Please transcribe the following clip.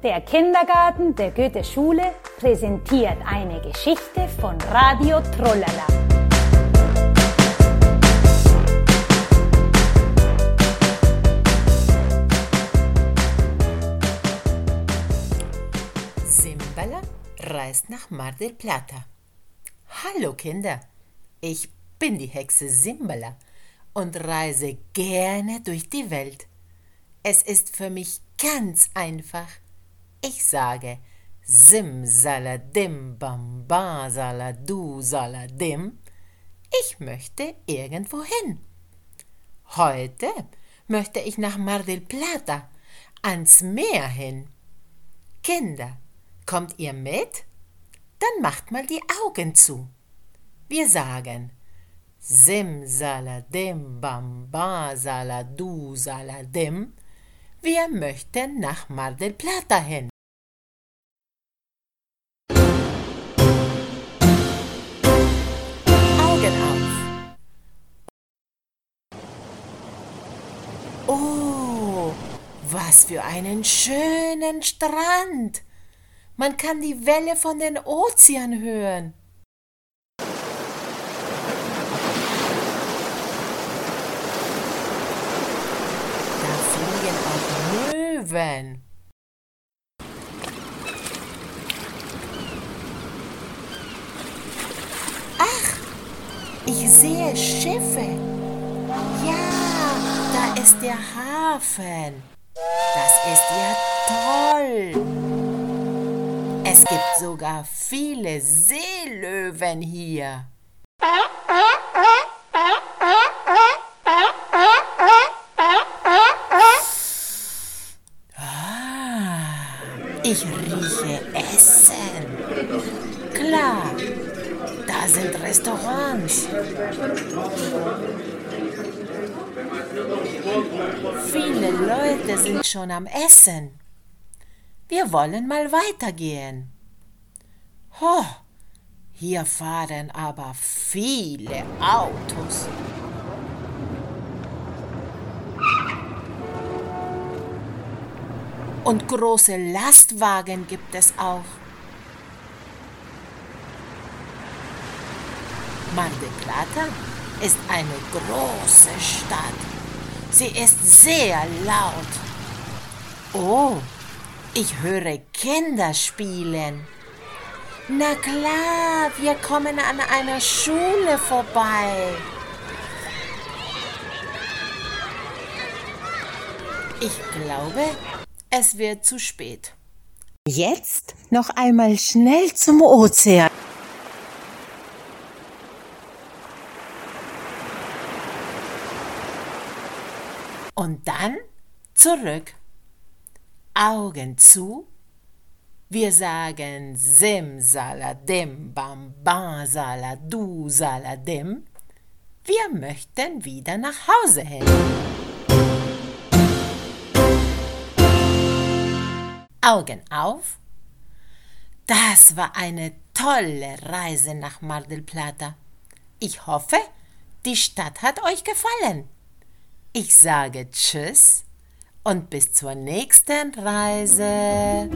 Der Kindergarten der Goethe-Schule präsentiert eine Geschichte von Radio Trollala. Simbala reist nach Mar del Plata. Hallo Kinder, ich bin die Hexe Simbala und reise gerne durch die Welt. Es ist für mich ganz einfach. Ich sage Sim saladim bam ba saladu saladim. Ich möchte irgendwo hin. Heute möchte ich nach Mar del Plata, ans Meer hin. Kinder, kommt ihr mit? Dann macht mal die Augen zu. Wir sagen Sim saladim bam ba saladu saladim. Wir möchten nach Mar del Plata hin. Was für einen schönen Strand. Man kann die Welle von den Ozean hören. Da fliegen auch Möwen. Ach, ich sehe Schiffe. Ja, da ist der Hafen. Das ist ja toll. Es gibt sogar viele Seelöwen hier. Ah, ich rieche Essen. Klar, da sind Restaurants. Viele Leute sind schon am Essen. Wir wollen mal weitergehen. Ho, hier fahren aber viele Autos. Und große Lastwagen gibt es auch. Mar del Plata ist eine große Stadt. Sie ist sehr laut. Oh, ich höre Kinder spielen. Na klar, wir kommen an einer Schule vorbei. Ich glaube, es wird zu spät. Jetzt noch einmal schnell zum Ozean. Und dann zurück. Augen zu. Wir sagen Sim saladim bam bam saladu saladim. Wir möchten wieder nach Hause hin. Augen auf. Das war eine tolle Reise nach Mar del Plata. Ich hoffe, die Stadt hat euch gefallen. Ich sage Tschüss und bis zur nächsten Reise.